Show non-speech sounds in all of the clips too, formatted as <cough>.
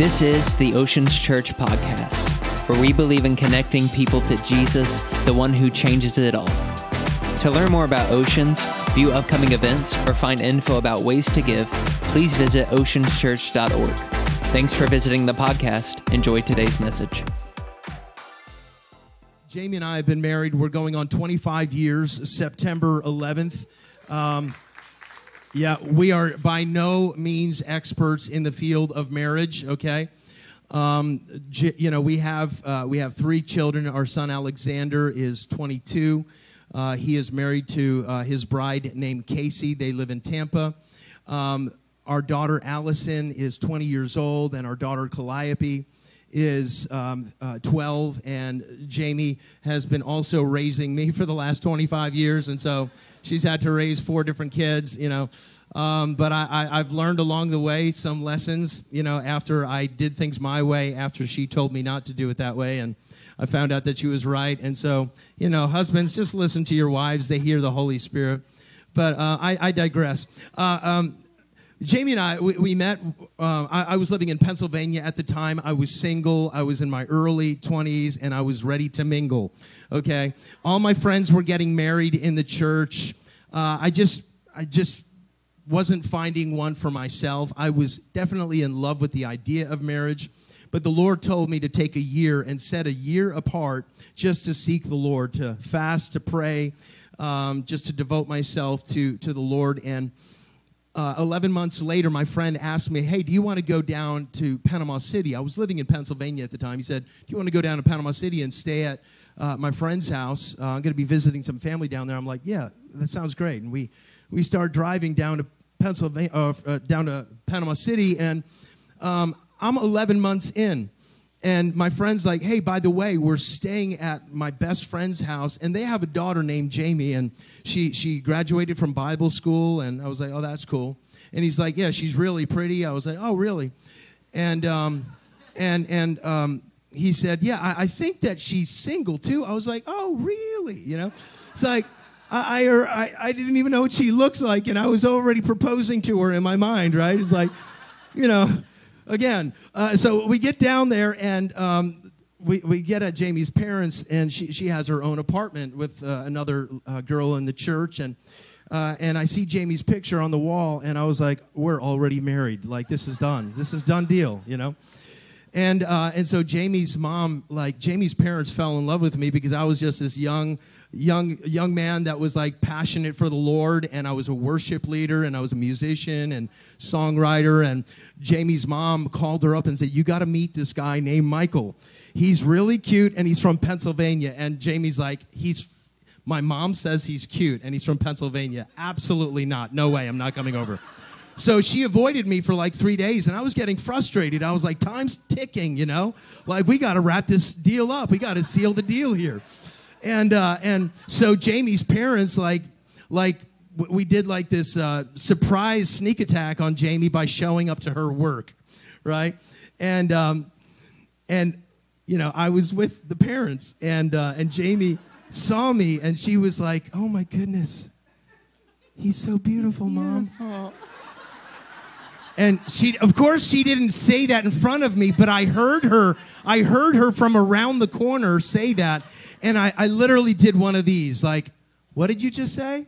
This is the Oceans Church podcast, where we believe in connecting people to Jesus, the one who changes it all. To learn more about Oceans, view upcoming events, or find info about ways to give, please visit oceanschurch.org. Thanks for visiting the podcast. Enjoy today's message. Jaime and I have been married. We're going on 25 years, September 11th. Um, yeah, we are by no means experts in the field of marriage. Okay, um, you know we have uh, we have three children. Our son Alexander is 22. Uh, he is married to uh, his bride named Casey. They live in Tampa. Um, our daughter Allison is 20 years old, and our daughter Calliope is um, uh, 12. And Jaime has been also raising me for the last 25 years, and so she's had to raise four different kids, you know. Um, but I, I, have learned along the way some lessons, you know, after I did things my way, after she told me not to do it that way. And I found out that she was right. And so, you know, husbands, just listen to your wives, they hear the Holy Spirit. But uh, I, I, digress. Uh, um, Jaime and I, we, we met. Uh, I, I, was living in Pennsylvania at the time. I was single. I was in my early 20s and I was ready to mingle. Okay. All my friends were getting married in the church. Uh, I just, I just wasn't finding one for myself. I was definitely in love with the idea of marriage. But the Lord told me to take a year and set a year apart just to seek the Lord, to fast, to pray, um, just to devote myself to, to the Lord. And uh, 11 months later, my friend asked me, Hey, do you want to go down to Panama City? I was living in Pennsylvania at the time. He said, Do you want to go down to Panama City and stay at uh, my friend's house? Uh, I'm going to be visiting some family down there. I'm like, Yeah, that sounds great. And we, we started driving down to Pennsylvania, uh, uh, down to Panama City, and um, I'm 11 months in. And my friend's like, hey, by the way, we're staying at my best friend's house, and they have a daughter named Jaime, and she she graduated from Bible school, and I was like, oh, that's cool. And he's like, yeah, she's really pretty. I was like, oh, really? And um, and and um, he said, yeah, I, I think that she's single too. I was like, oh, really? You know, it's like. I, I, I didn't even know what she looks like, and I was already proposing to her in my mind, right? It's like, you know, again. Uh, so we get down there, and um, we, we get at Jaime's parents, and she, she has her own apartment with uh, another uh, girl in the church, and uh, and I see Jaime's picture on the wall, and I was like, we're already married. Like this is done. This is done deal, you know. And uh, and so Jaime's mom, like Jaime's parents, fell in love with me because I was just this young young young man that was like passionate for the Lord, and I was a worship leader, and I was a musician and songwriter. And Jaime's mom called her up and said, "You got to meet this guy named Michael. He's really cute, and he's from Pennsylvania." And Jaime's like, "He's." My mom says he's cute and he's from Pennsylvania. Absolutely not. No way. I'm not coming over. So she avoided me for like three days, and I was getting frustrated. I was like, time's ticking, you know? Like, we got to wrap this deal up. We got to seal the deal here and uh, and so Jaime's parents like like we did like this uh, surprise sneak attack on Jaime by showing up to her work, right? And um, and you know I was with the parents, and uh, and Jaime saw me, and she was like, "Oh my goodness, he's so beautiful, mom." Beautiful. And she, of course, she didn't say that in front of me, but I heard her. I heard her from around the corner say that, and I, I literally did one of these, like, what did you just say?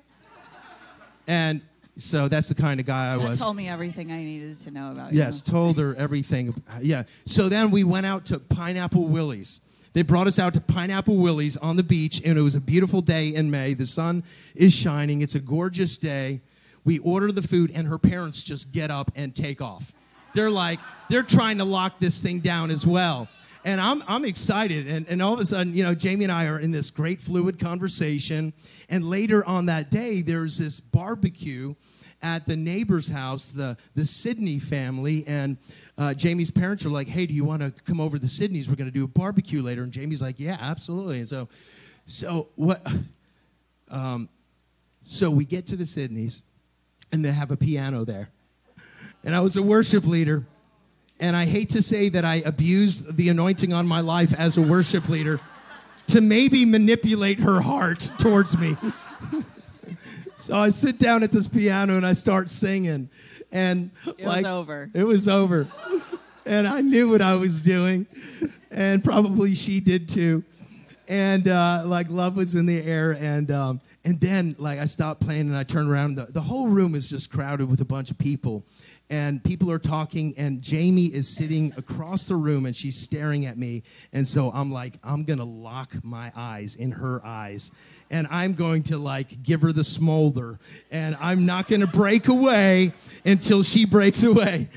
And so that's the kind of guy I that was. told me everything I needed to know about you. yes, you. told her everything. Yeah. So then we went out to Pineapple Willie's. They brought us out to Pineapple Willie's on the beach, and it was a beautiful day in May. The sun is shining. It's a gorgeous day. We order the food, and her parents just get up and take off. They're like, they're trying to lock this thing down as well and I'm, I'm excited. And, and all of a sudden, you know, Jaime and I are in this great fluid conversation. And later on that day, there's this barbecue at the neighbor's house, the, the Sydney family. And uh, Jaime's parents are like, hey, do you want to come over to the Sydneys? We're going to do a barbecue later. And Jaime's like, yeah, absolutely. And so, so what? Um, so we get to the Sydneys, and they have a piano there. And I was a worship leader. And I hate to say that I abused the anointing on my life as a worship leader to maybe manipulate her heart towards me. <laughs> so I sit down at this piano and I start singing. And it like, was over. It was over. and I knew what I was doing, and probably she did too. And uh, like love was in the air, and um, and then like I stopped playing and I turned around. The, the whole room is just crowded with a bunch of people, and people are talking. And Jaime is sitting across the room, and she's staring at me. And so I'm like, I'm gonna lock my eyes in her eyes, and I'm going to like give her the smolder, and I'm not gonna break away until she breaks <laughs> away.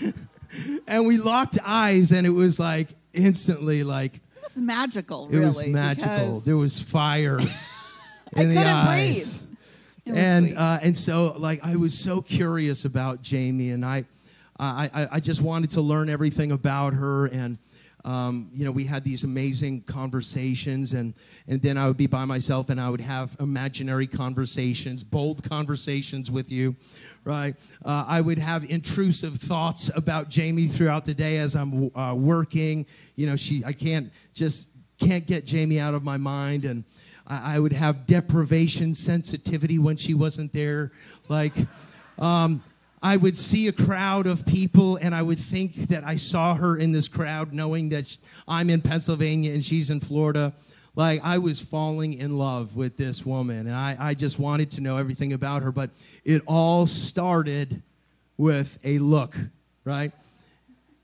and we locked eyes, and it was like instantly like was magical, it really. was magical. There was fire <laughs> I in the couldn't eyes. breathe. And uh, and so like I was so curious about Jaime, and I I I, I just wanted to learn everything about her and. Um, you know, we had these amazing conversations, and and then I would be by myself, and I would have imaginary conversations, bold conversations with you, right? Uh, I would have intrusive thoughts about Jaime throughout the day as I'm uh, working. You know, she I can't just can't get Jaime out of my mind, and I, I would have deprivation sensitivity when she wasn't there, like. Um, I would see a crowd of people and I would think that I saw her in this crowd, knowing that I'm in Pennsylvania and she's in Florida. Like, I was falling in love with this woman and I, I just wanted to know everything about her. But it all started with a look, right?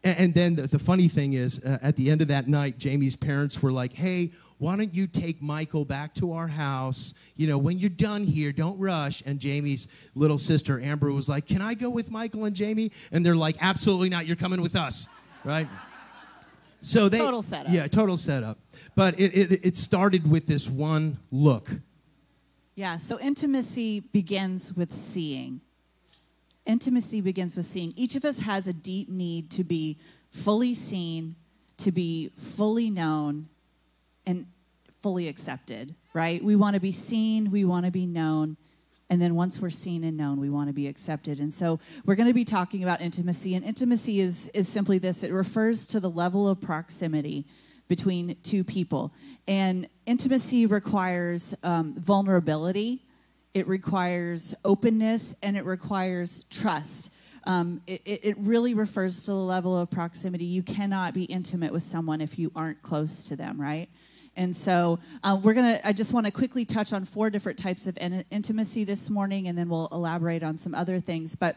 And, and then the, the funny thing is, uh, at the end of that night, Jaime's parents were like, hey, why don't you take Michael back to our house? You know, when you're done here, don't rush. And Jaime's little sister, Amber, was like, Can I go with Michael and Jamie? And they're like, Absolutely not. You're coming with us, right? So they Total setup. Yeah, total setup. But it, it, it started with this one look. Yeah, so intimacy begins with seeing. Intimacy begins with seeing. Each of us has a deep need to be fully seen, to be fully known, and fully accepted, right? We want to be seen, we want to be known, and then once we're seen and known, we want to be accepted. And so we're going to be talking about intimacy, and intimacy is, is simply this it refers to the level of proximity between two people. And intimacy requires um, vulnerability, it requires openness, and it requires trust. Um, it, it it really refers to the level of proximity. You cannot be intimate with someone if you aren't close to them, right? And so uh, we're gonna. I just want to quickly touch on four different types of in- intimacy this morning, and then we'll elaborate on some other things. But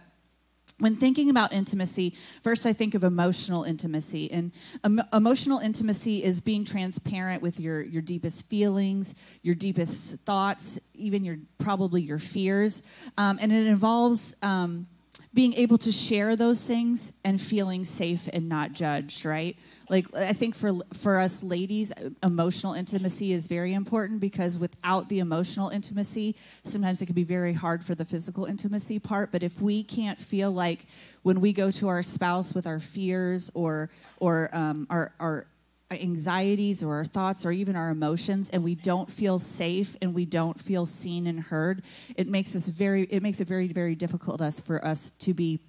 when thinking about intimacy, first I think of emotional intimacy. And em- emotional intimacy is being transparent with your, your deepest feelings, your deepest thoughts, even your probably your fears. Um, and it involves um, being able to share those things and feeling safe and not judged, right? Like I think for for us ladies, emotional intimacy is very important because without the emotional intimacy, sometimes it can be very hard for the physical intimacy part. But if we can't feel like when we go to our spouse with our fears or or um, our our anxieties or our thoughts or even our emotions and we don't feel safe and we don't feel seen and heard it makes us very it makes it very very difficult us for us to be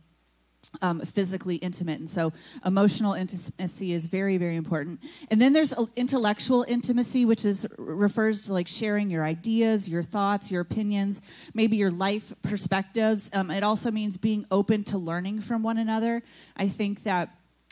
um, physically intimate. And so emotional intimacy is very very important. And then there's intellectual intimacy which is refers to like sharing your ideas your thoughts your opinions maybe your life perspectives. Um, it also means being open to learning from one another. I think that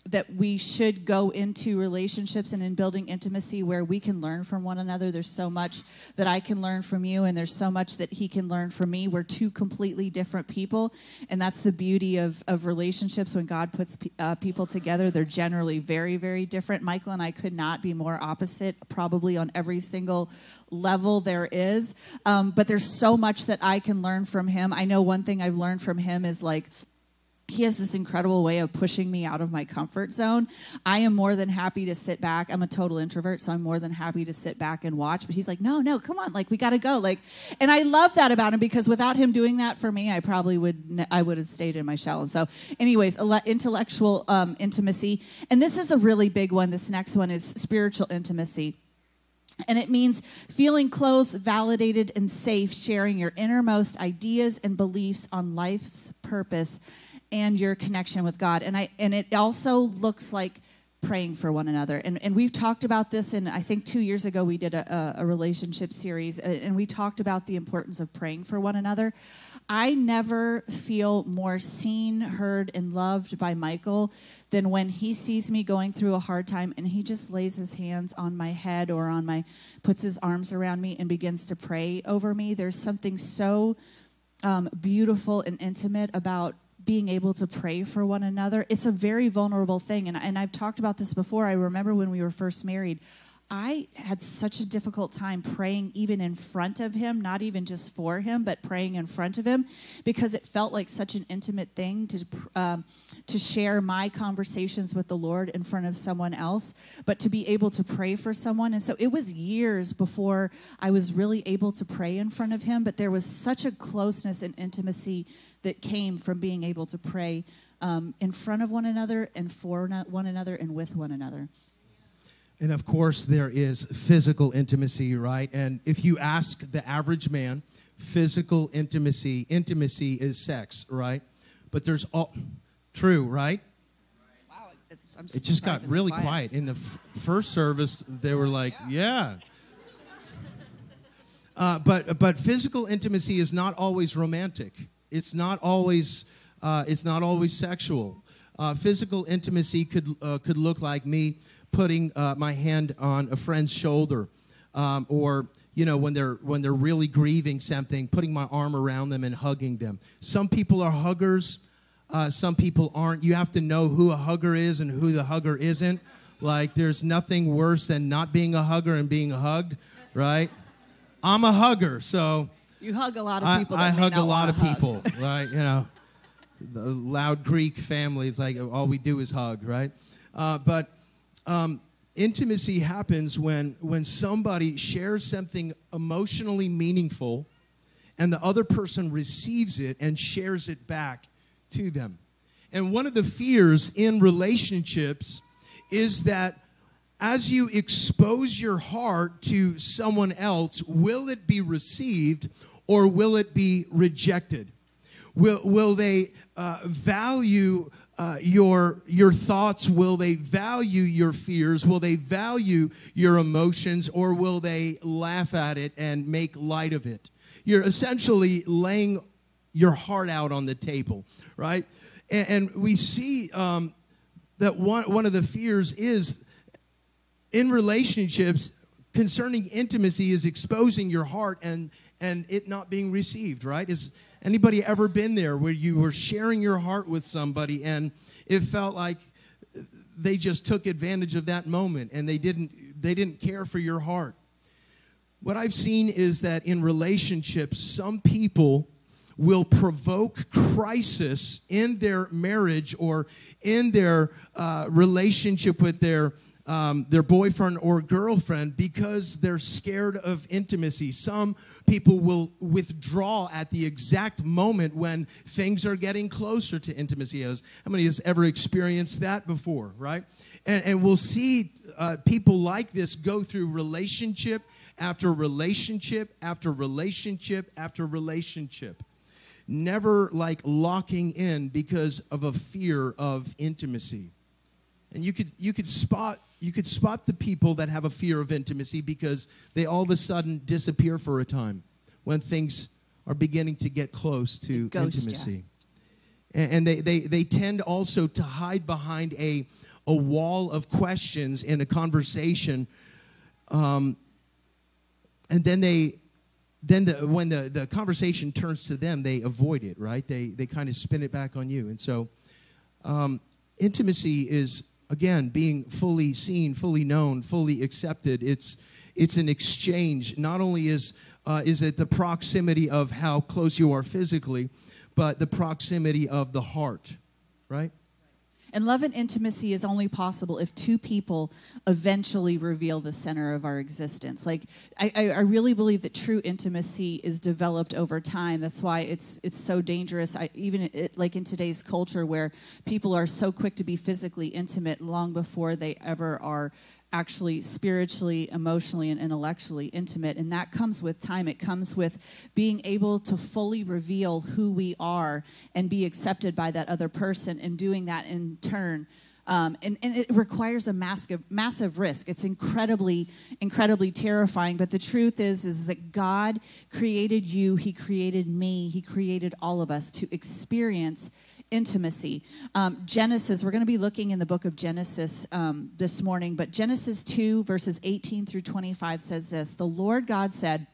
that we should go into relationships and in building intimacy where we can learn from one another. There's so much that I can learn from you, and there's so much that he can learn from me. We're two completely different people, and that's the beauty of, of relationships. When God puts uh, people together, they're generally very, very different. Michael and I could not be more opposite, probably on every single level there is. Um, but there's so much that I can learn from him. I know one thing I've learned from him is like, he has this incredible way of pushing me out of my comfort zone. I am more than happy to sit back. I'm a total introvert, so I'm more than happy to sit back and watch. But he's like, no, no, come on, like we got to go. Like, and I love that about him because without him doing that for me, I probably would I would have stayed in my shell. And so, anyways, intellectual um, intimacy, and this is a really big one. This next one is spiritual intimacy. And it means feeling close, validated, and safe, sharing your innermost ideas and beliefs on life's purpose and your connection with God. And I and it also looks like praying for one another. And, and we've talked about this, and I think two years ago we did a, a, relationship series, and we talked about the importance of praying for one another. I never feel more seen, heard, and loved by Michael than when he sees me going through a hard time and he just lays his hands on my head or on my, puts his arms around me and begins to pray over me. There's something so um, beautiful and intimate about being able to pray for one another. It's a very vulnerable thing. And, and I've talked about this before. I remember when we were first married, I had such a difficult time praying even in front of him, not even just for him, but praying in front of him, because it felt like such an intimate thing to um, to share my conversations with the Lord in front of someone else, but to be able to pray for someone. And so it was years before I was really able to pray in front of him, but there was such a closeness and intimacy that came from being able to pray um, in front of one another and for one another and with one another. And of course, there is physical intimacy, right? And if you ask the average man, physical intimacy, intimacy is sex, right? But there's all true, right? Wow, it just got really quiet. quiet. In the f- first service, they were like, yeah. yeah. Uh, but but physical intimacy is not always romantic. It's not always uh, it's not always sexual. Uh, physical intimacy could uh, could look like me putting uh, my hand on a friend's shoulder, um, or you know when they're when they're really grieving something, putting my arm around them and hugging them. Some people are huggers. Uh, some people aren't. You have to know who a hugger is and who the hugger isn't. Like, there's nothing worse than not being a hugger and being hugged, right? I'm a hugger, so you hug a lot of people. I, I hug a lot of hug. people, right? You know, the loud Greek family. It's like all we do is hug, right? Uh, but um, intimacy happens when when somebody shares something emotionally meaningful, and the other person receives it and shares it back to them. And one of the fears in relationships is that as you expose your heart to someone else, will it be received or will it be rejected? Will, will they uh, value uh, your, your thoughts? Will they value your fears? Will they value your emotions? Or will they laugh at it and make light of it? You're essentially laying your heart out on the table, right? And, and we see um, that one, one of the fears is in relationships concerning intimacy is exposing your heart and and it not being received, right? Is anybody ever been there where you were sharing your heart with somebody and it felt like they just took advantage of that moment and they didn't they didn't care for your heart. What I've seen is that in relationships some people will provoke crisis in their marriage or in their uh, relationship with their um, their boyfriend or girlfriend because they're scared of intimacy. Some people will withdraw at the exact moment when things are getting closer to intimacy. How many has ever experienced that before, right? And, and we'll see uh, people like this go through relationship after relationship after relationship after relationship. Never like locking in because of a fear of intimacy. And you could you could spot you could spot the people that have a fear of intimacy because they all of a sudden disappear for a time when things are beginning to get close to intimacy. And, and they, they, they tend also to hide behind a, a wall of questions in a conversation. Um, and then they then the, when the, the conversation turns to them, they avoid it, right? They, they kind of spin it back on you. And so um, intimacy is again being fully seen fully known fully accepted it's it's an exchange. Not only is uh, is it the proximity of how close you are physically but the proximity of the heart right and love and intimacy is only possible if two people eventually reveal the center of our existence. Like I, I really believe that true intimacy is developed over time. That's why it's it's so dangerous. I, even it, like in today's culture where people are so quick to be physically intimate long before they ever are actually spiritually, emotionally, and intellectually intimate. And that comes with time. It comes with being able to fully reveal who we are and be accepted by that other person, and doing that in turn Um, and, and it requires a massive, massive risk. It's incredibly, incredibly terrifying. But the truth is, is that God created you. He created me. He created all of us to experience intimacy. Um, Genesis, we're going to be looking in the book of Genesis um, this morning, but Genesis 2, verses 18 through 25 says this The Lord God said,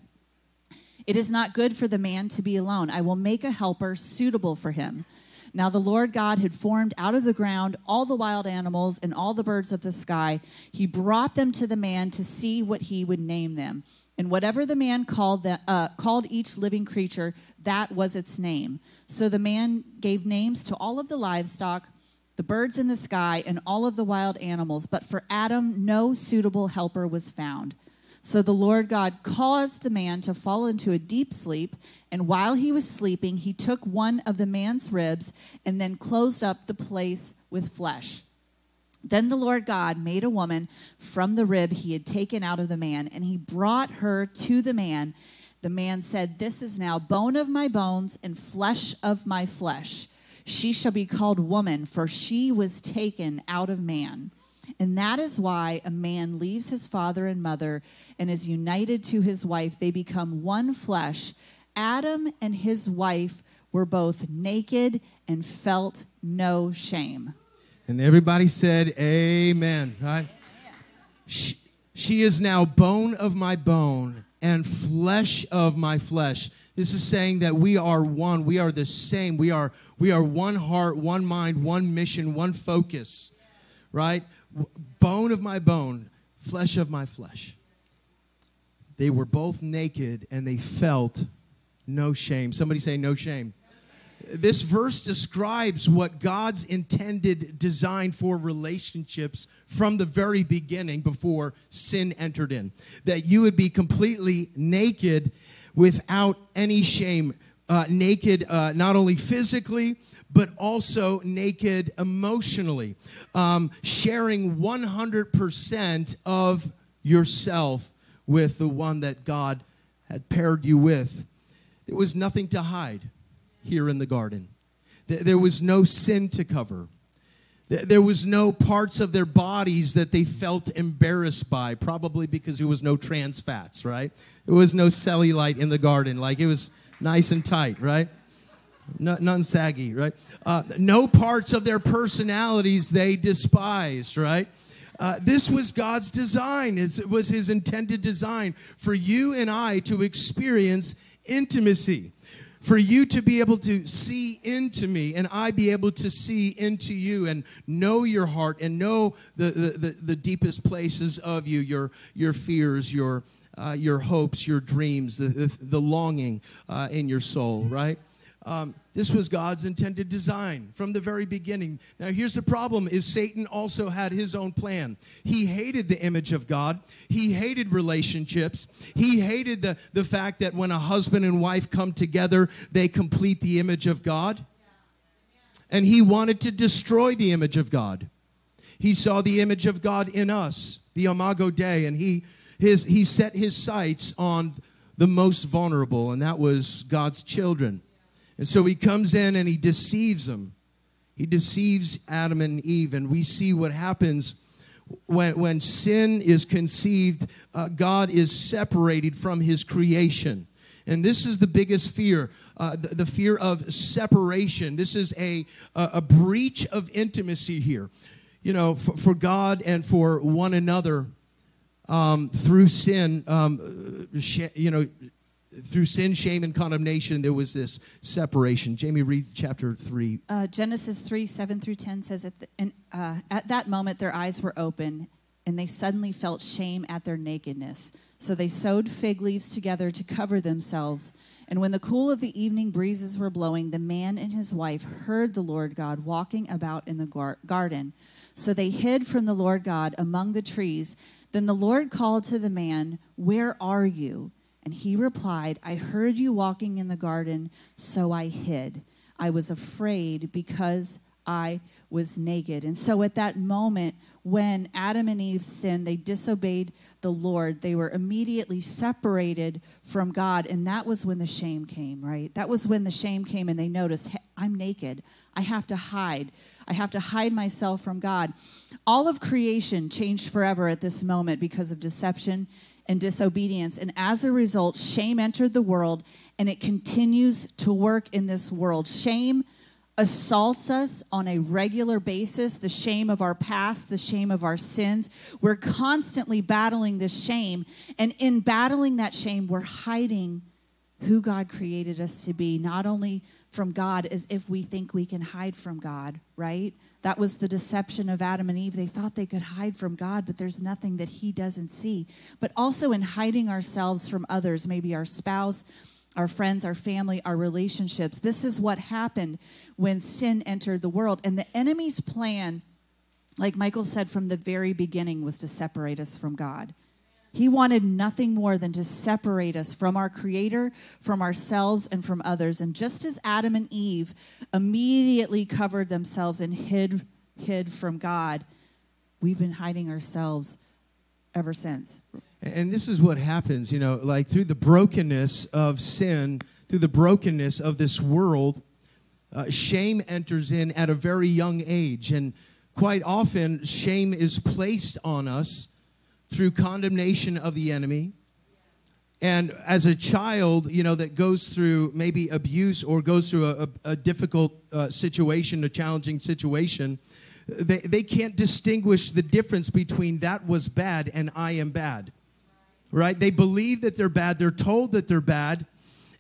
It is not good for the man to be alone. I will make a helper suitable for him. Now the Lord God had formed out of the ground all the wild animals and all the birds of the sky. He brought them to the man to see what he would name them. And whatever the man called, the, uh, called each living creature, that was its name. So the man gave names to all of the livestock, the birds in the sky, and all of the wild animals. But for Adam, no suitable helper was found. So the Lord God caused a man to fall into a deep sleep, and while he was sleeping, he took one of the man's ribs and then closed up the place with flesh. Then the Lord God made a woman from the rib he had taken out of the man, and he brought her to the man. The man said, This is now bone of my bones and flesh of my flesh. She shall be called woman, for she was taken out of man. And that is why a man leaves his father and mother and is united to his wife. They become one flesh. Adam and his wife were both naked and felt no shame. And everybody said, Amen. Right? She, she is now bone of my bone and flesh of my flesh. This is saying that we are one. We are the same. We are, we are one heart, one mind, one mission, one focus. Right? Bone of my bone, flesh of my flesh. They were both naked and they felt no shame. Somebody say, no shame. This verse describes what God's intended design for relationships from the very beginning before sin entered in. That you would be completely naked without any shame. Uh, naked, uh, not only physically, but also naked emotionally, um, sharing 100% of yourself with the one that God had paired you with. There was nothing to hide here in the garden, there was no sin to cover. There was no parts of their bodies that they felt embarrassed by, probably because there was no trans fats, right? There was no cellulite in the garden. Like it was nice and tight, right? none saggy, right? Uh, no parts of their personalities they despised, right? Uh, this was God's design. It was His intended design for you and I to experience intimacy, for you to be able to see into me and I be able to see into you and know your heart and know the, the, the, the deepest places of you, your, your fears, your, uh, your hopes, your dreams, the, the, the longing uh, in your soul, right? Um, this was God's intended design from the very beginning. Now, here's the problem is Satan also had his own plan. He hated the image of God. He hated relationships. He hated the, the fact that when a husband and wife come together, they complete the image of God. And he wanted to destroy the image of God. He saw the image of God in us, the Imago Dei, and he, his, he set his sights on the most vulnerable, and that was God's children. And so he comes in and he deceives them. He deceives Adam and Eve, and we see what happens when, when sin is conceived. Uh, God is separated from his creation. And this is the biggest fear uh, the, the, fear of separation. This is a, a, a breach of intimacy here. You know, for, for God and for one another um, through sin, um, sh- you know, through sin, shame, and condemnation, there was this separation. Jamie, read chapter 3. Uh, Genesis 3 7 through 10 says, at, the, and, uh, at that moment their eyes were open, and they suddenly felt shame at their nakedness. So they sewed fig leaves together to cover themselves. And when the cool of the evening breezes were blowing, the man and his wife heard the Lord God walking about in the gar- garden. So they hid from the Lord God among the trees. Then the Lord called to the man, Where are you? And he replied, I heard you walking in the garden, so I hid. I was afraid because I was naked. And so at that moment, when Adam and Eve sinned, they disobeyed the Lord. They were immediately separated from God. And that was when the shame came, right? That was when the shame came and they noticed, hey, I'm naked. I have to hide. I have to hide myself from God. All of creation changed forever at this moment because of deception and disobedience. And as a result, shame entered the world and it continues to work in this world. Shame assaults us on a regular basis the shame of our past, the shame of our sins. We're constantly battling this shame. And in battling that shame, we're hiding who God created us to be, not only from God as if we think we can hide from God, right? That was the deception of Adam and Eve. They thought they could hide from God, but there's nothing that He doesn't see. But also in hiding ourselves from others, maybe our spouse, our friends, our family, our relationships. This is what happened when sin entered the world. And the enemy's plan, like Michael said from the very beginning, was to separate us from God. He wanted nothing more than to separate us from our Creator, from ourselves, and from others. And just as Adam and Eve immediately covered themselves and hid, hid from God, we've been hiding ourselves ever since. And this is what happens, you know, like through the brokenness of sin, through the brokenness of this world, uh, shame enters in at a very young age. And quite often, shame is placed on us through condemnation of the enemy. And as a child, you know, that goes through maybe abuse or goes through a, a, difficult uh, situation, a challenging situation, they, they can't distinguish the difference between that was bad and I am bad. Right? They believe that they're bad, they're told that they're bad.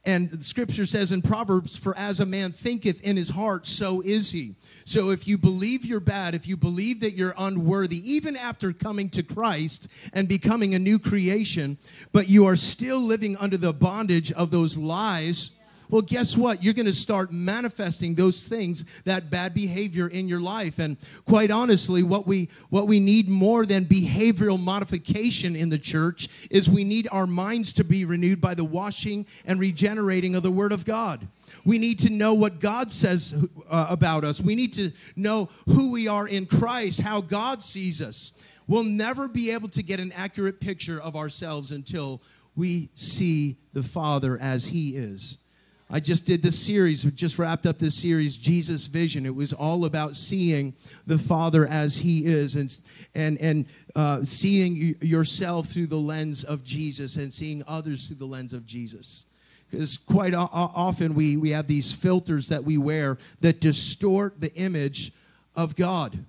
And the scripture says in Proverbs, For as a man thinketh in his heart, so is he. So if you believe you're bad, if you believe that you're unworthy, even after coming to Christ and becoming a new creation, but you are still living under the bondage of those lies, well, guess what? You're going to start manifesting those things, that bad behavior in your life. And quite honestly, what we what we need more than behavioral modification in the church is we need our minds to be renewed by the washing and regenerating of the Word of God. We need to know what God says uh, about us. We need to know who we are in Christ, how God sees us. We'll never be able to get an accurate picture of ourselves until we see the Father as He is. I just did this series, just wrapped up this series, Jesus Vision. It was all about seeing the Father as He is and, and, and uh, seeing yourself through the lens of Jesus and seeing others through the lens of Jesus. Because quite often we, we have these filters that we wear that distort the image of God,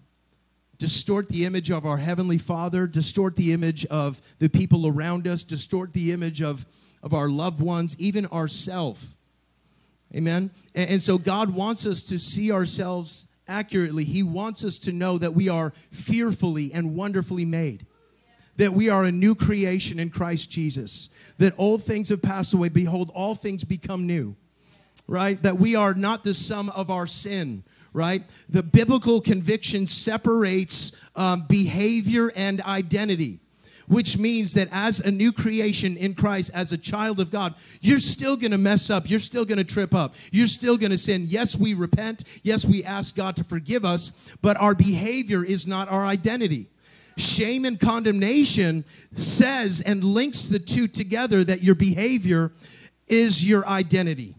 distort the image of our Heavenly Father, distort the image of the people around us, distort the image of, of our loved ones, even ourselves. Amen. And, and so God wants us to see ourselves accurately. He wants us to know that we are fearfully and wonderfully made that we are a new creation in Christ Jesus, that old things have passed away. Behold, all things become new, right? That we are not the sum of our sin, right? The biblical conviction separates um, behavior and identity. Which means that as a new creation in Christ, as a child of God, you're still gonna mess up. You're still gonna trip up. You're still gonna sin. Yes, we repent. Yes, we ask God to forgive us, but our behavior is not our identity. Shame and condemnation says and links the two together that your behavior is your identity.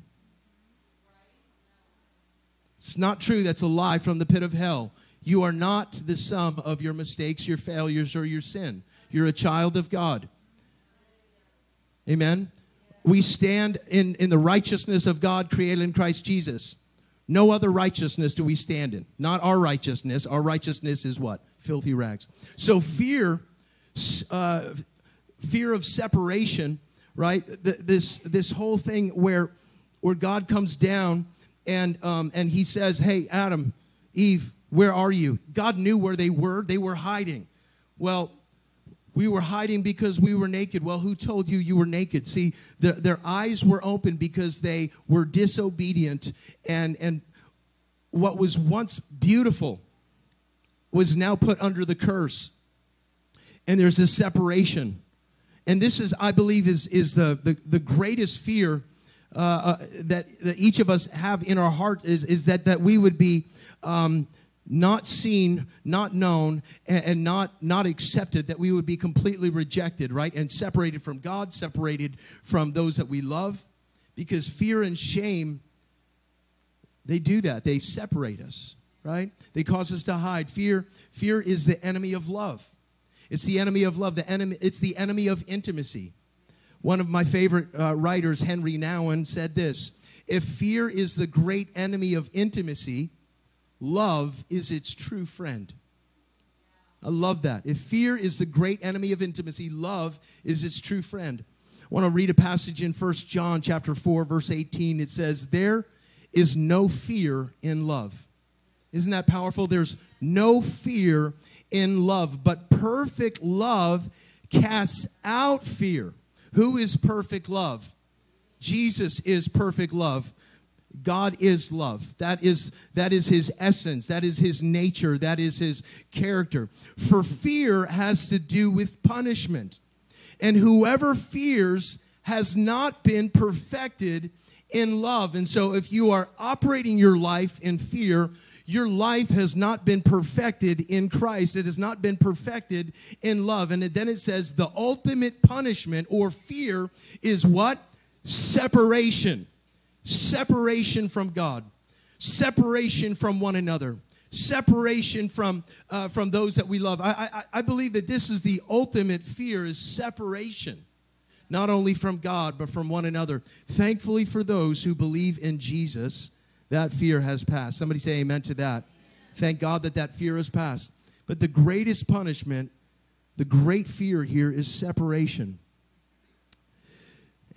It's not true. That's a lie from the pit of hell. You are not the sum of your mistakes, your failures, or your sin. You're a child of God. Amen. We stand in, in the righteousness of God created in Christ Jesus. No other righteousness do we stand in. Not our righteousness. Our righteousness is what? Filthy rags. So fear, uh, fear of separation, right? This this whole thing where where God comes down and um, and He says, "Hey, Adam, Eve, where are you?" God knew where they were. They were hiding. Well, we were hiding because we were naked. Well, who told you you were naked? See, their, their eyes were open because they were disobedient, and, and what was once beautiful was now put under the curse. And there's this separation. And this is, I believe, is, is the, the, the greatest fear uh, uh, that, that each of us have in our heart is, is that, that we would be um, not seen, not known, and, not, not accepted, that we would be completely rejected, right? And separated from God, separated from those that we love. Because fear and shame, they do that. They separate us, right? They cause us to hide. Fear, fear is the enemy of love. It's the enemy of love. The enemy, it's the enemy of intimacy. One of my favorite uh, writers, Henry Nouwen, said this If fear is the great enemy of intimacy, love is its true friend. I love that. If fear is the great enemy of intimacy, love is its true friend. I want to read a passage in First John chapter 4 verse 18. It says, "There is no fear in love." Isn't that powerful? There's no fear in love, but perfect love casts out fear. Who is perfect love? Jesus is perfect love. God is love. That is, that is his essence. That is his nature. That is his character. For fear has to do with punishment. And whoever fears has not been perfected in love. And so if you are operating your life in fear, your life has not been perfected in Christ. It has not been perfected in love. And then it says the ultimate punishment or fear is what? Separation. Separation from God. Separation from one another. Separation from, uh, from those that we love. I, I, I believe that this is the ultimate fear is separation not only from God, but from one another. Thankfully, for those who believe in Jesus, that fear has passed. Somebody say amen to that. Thank God that that fear has passed. But the greatest punishment, the great fear here is separation.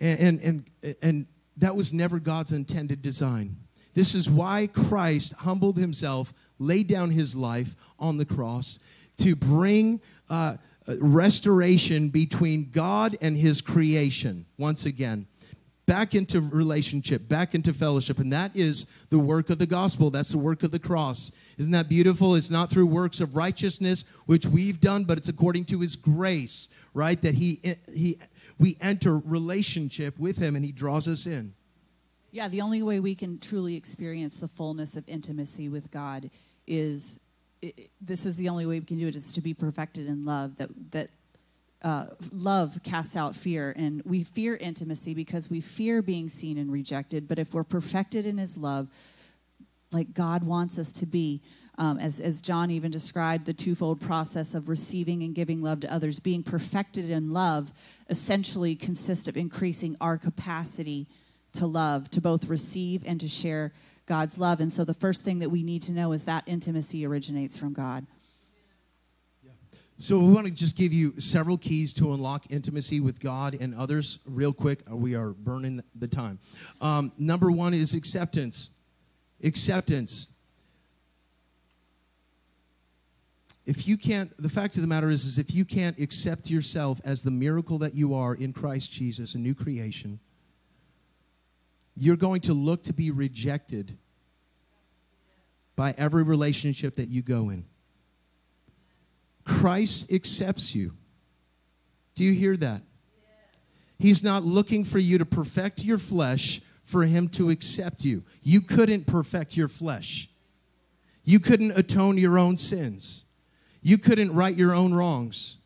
And, and, and, and that was never God's intended design. This is why Christ humbled himself, laid down his life on the cross to bring uh, restoration between God and his creation once again back into relationship, back into fellowship. And that is the work of the gospel. That's the work of the cross. Isn't that beautiful? It's not through works of righteousness, which we've done, but it's according to his grace, right? That he, he, we enter relationship with him and he draws us in. Yeah, the only way we can truly experience the fullness of intimacy with God is this is the only way we can do it is to be perfected in love that that uh, love casts out fear, and we fear intimacy because we fear being seen and rejected. But if we're perfected in His love, like God wants us to be, um, as, as John even described, the twofold process of receiving and giving love to others, being perfected in love essentially consists of increasing our capacity to love, to both receive and to share God's love. And so the first thing that we need to know is that intimacy originates from God. So we want to just give you several keys to unlock intimacy with God and others real quick. Uh, we are burning the time. Um, number one is acceptance. Acceptance. If you can't, the fact of the matter is, is if you can't accept yourself as the miracle that you are in Christ Jesus, a new creation, you're going to look to be rejected by every relationship that you go in. Christ accepts you. Do you hear that? He's not looking for you to perfect your flesh for him to accept you. You couldn't perfect your flesh. You couldn't atone your own sins. You couldn't right your own wrongs.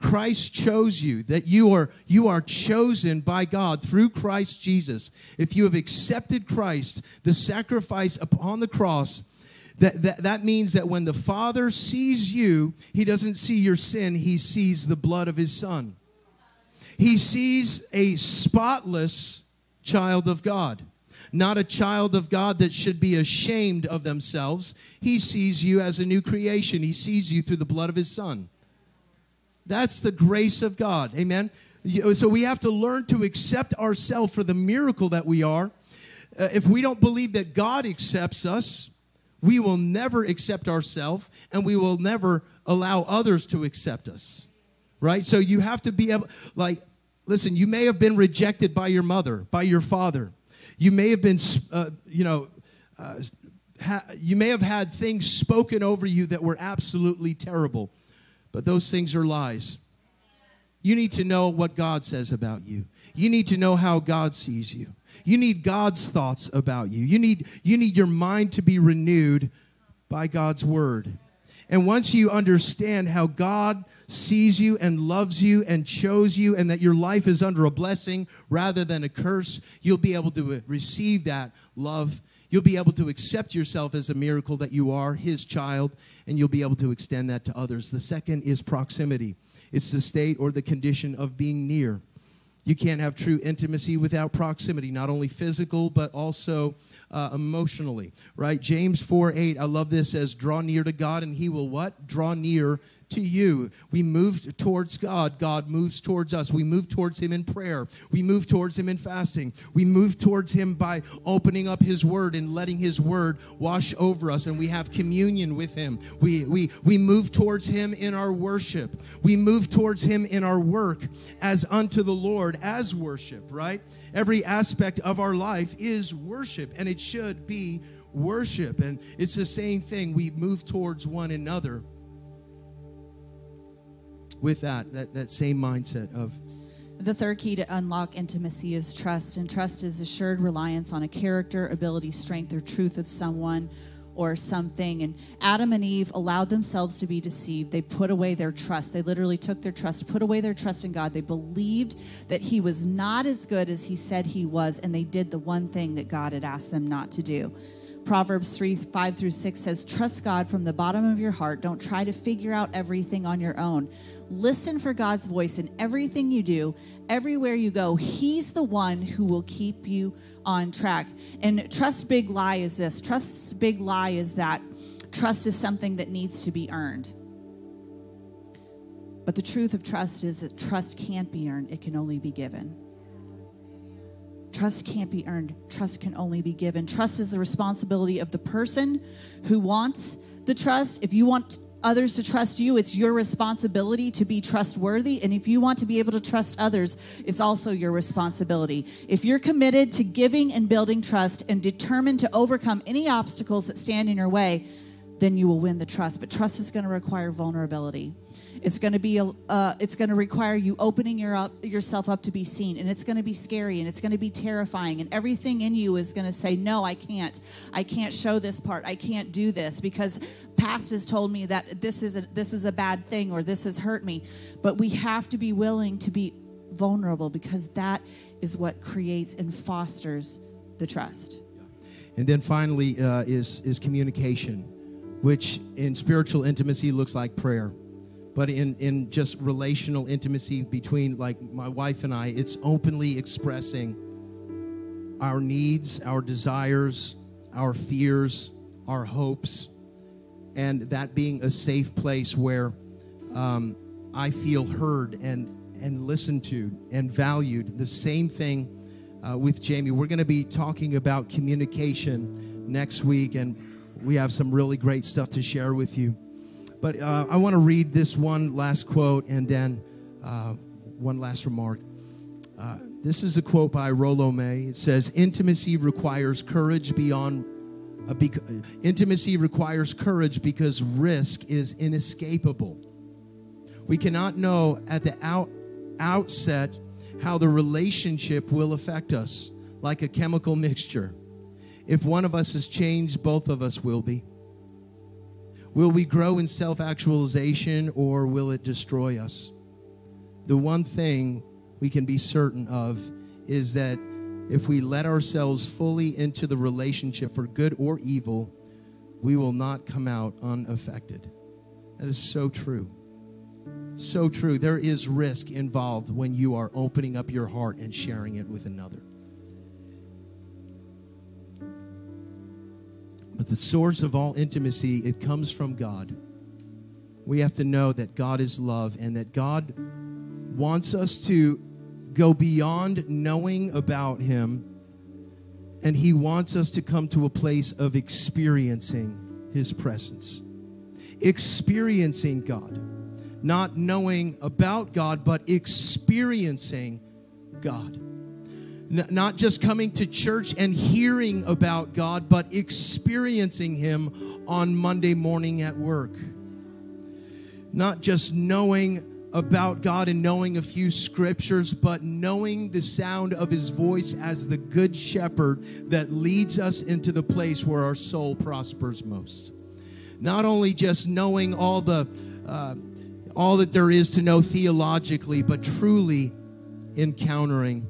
Christ chose you, that you are, you are chosen by God through Christ Jesus. If you have accepted Christ, the sacrifice upon the cross, that, that, that means that when the Father sees you, he doesn't see your sin, he sees the blood of his Son. He sees a spotless child of God, not a child of God that should be ashamed of themselves. He sees you as a new creation, he sees you through the blood of his Son. That's the grace of God. Amen. So we have to learn to accept ourselves for the miracle that we are. Uh, if we don't believe that God accepts us, we will never accept ourselves and we will never allow others to accept us. Right? So you have to be able, like, listen, you may have been rejected by your mother, by your father. You may have been, uh, you know, uh, ha- you may have had things spoken over you that were absolutely terrible, but those things are lies. You need to know what God says about you. You need to know how God sees you. You need God's thoughts about you. You need, you need your mind to be renewed by God's word. And once you understand how God sees you and loves you and chose you and that your life is under a blessing rather than a curse, you'll be able to receive that love. You'll be able to accept yourself as a miracle that you are His child, and you'll be able to extend that to others. The second is proximity it's the state or the condition of being near. You can't have true intimacy without proximity, not only physical, but also uh, emotionally, right? James 4 8, I love this, says, Draw near to God, and he will what? Draw near to you. We move towards God. God moves towards us. We move towards Him in prayer. We move towards Him in fasting. We move towards Him by opening up His Word and letting His Word wash over us. And we have communion with Him. We, we, we move towards Him in our worship. We move towards Him in our work as unto the Lord as worship, right? Every aspect of our life is worship, and it should be worship. And it's the same thing. We move towards one another with that, that, that same mindset of. The third key to unlock intimacy is trust, and trust is assured reliance on a character, ability, strength, or truth of someone or something. And Adam and Eve allowed themselves to be deceived. They put away their trust. They literally took their trust, put away their trust in God. They believed that He was not as good as He said He was, and they did the one thing that God had asked them not to do. Proverbs 3 5 through 6 says, Trust God from the bottom of your heart. Don't try to figure out everything on your own. Listen for God's voice in everything you do, everywhere you go. He's the one who will keep you on track. And trust big lie is this trust big lie is that trust is something that needs to be earned. But the truth of trust is that trust can't be earned, it can only be given. Trust can't be earned, trust can only be given. Trust is the responsibility of the person who wants the trust. If you want others to trust you, it's your responsibility to be trustworthy. And if you want to be able to trust others, it's also your responsibility. If you're committed to giving and building trust and determined to overcome any obstacles that stand in your way, then you will win the trust. But trust is going to require vulnerability. It's going to be a, uh, it's going to require you opening your up, yourself up to be seen, and it's going to be scary and it's going to be terrifying, and everything in you is going to say, "No, I can't. I can't show this part. I can't do this because past has told me that this is a, this is a bad thing or this has hurt me." But we have to be willing to be vulnerable because that is what creates and fosters the trust. And then finally uh, is is communication, which in spiritual intimacy looks like prayer but in, in just relational intimacy between like my wife and I, it's openly expressing our needs, our desires, our fears, our hopes, and that being a safe place where um, I feel heard and and listened to and valued. The same thing uh, with Jaime. We're going to be talking about communication next week, and we have some really great stuff to share with you. But uh, I want to read this one last quote and then uh, one last remark. Uh, this is a quote by Rollo May. It says, "Intimacy requires courage beyond. Bec- intimacy requires courage because risk is inescapable. We cannot know at the out- outset how the relationship will affect us, like a chemical mixture. If one of us is changed, both of us will be." Will we grow in self actualization or will it destroy us? The one thing we can be certain of is that if we let ourselves fully into the relationship for good or evil, we will not come out unaffected. That is so true. So true. There is risk involved when you are opening up your heart and sharing it with another. But the source of all intimacy, it comes from God. We have to know that God is love and that God wants us to go beyond knowing about Him, and He wants us to come to a place of experiencing His presence. Experiencing God. Not knowing about God, but experiencing God not just coming to church and hearing about God, but experiencing Him on Monday morning at work. Not just knowing about God and knowing a few scriptures, but knowing the sound of his voice as the good shepherd that leads us into the place where our soul prospers most. Not only just knowing all the uh, all that there is to know theologically, but truly encountering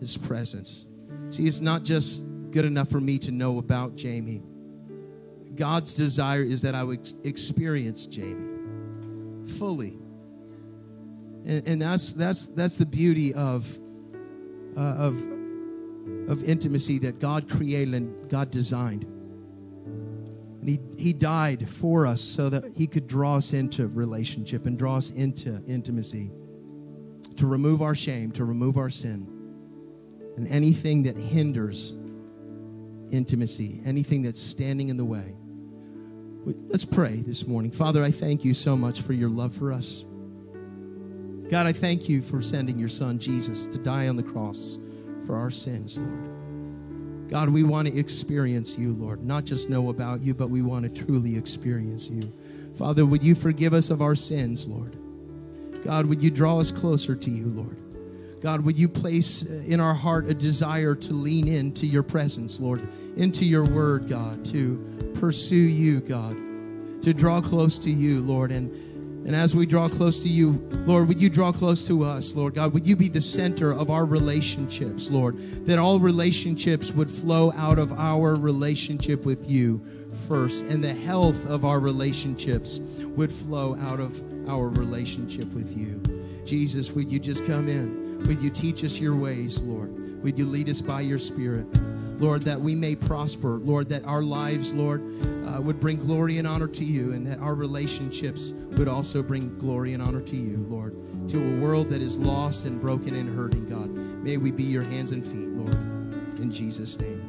his presence. See, it's not just good enough for me to know about Jaime. God's desire is that I would experience Jaime fully. And, and that's, that's, that's the beauty of, uh, of, of intimacy that God created and God designed. And he, he died for us so that he could draw us into relationship and draw us into intimacy, to remove our shame, to remove our sin, and anything that hinders intimacy, anything that's standing in the way. Let's pray this morning. Father, I thank you so much for your love for us. God, I thank you for sending your son Jesus to die on the cross for our sins, Lord. God, we want to experience you, Lord, not just know about you, but we want to truly experience you. Father, would you forgive us of our sins, Lord? God, would you draw us closer to you, Lord? God, would you place uh, in our heart a desire to lean into your presence, Lord, into your word, God, to pursue you, God, to draw close to you, Lord. And, and as we draw close to you, Lord, would you draw close to us, Lord God? Would you be the center of our relationships, Lord? That all relationships would flow out of our relationship with you first, and the health of our relationships would flow out of our relationship with you. Jesus, would you just come in? Would you teach us your ways, Lord? Would you lead us by your Spirit? Lord, that we may prosper. Lord, that our lives, Lord, uh, would bring glory and honor to you, and that our relationships would also bring glory and honor to you, Lord, to a world that is lost and broken and hurting, God. May we be your hands and feet, Lord. In Jesus' name,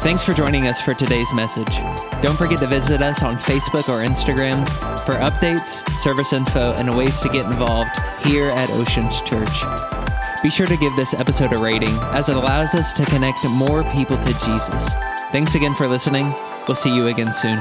Thanks for joining us for today's message. Don't forget to visit us on Facebook or Instagram for updates, service info, and ways to get involved here at Oceans Church. Be sure to give this episode a rating as it allows us to connect more people to Jesus. Thanks again for listening. We'll see you again soon.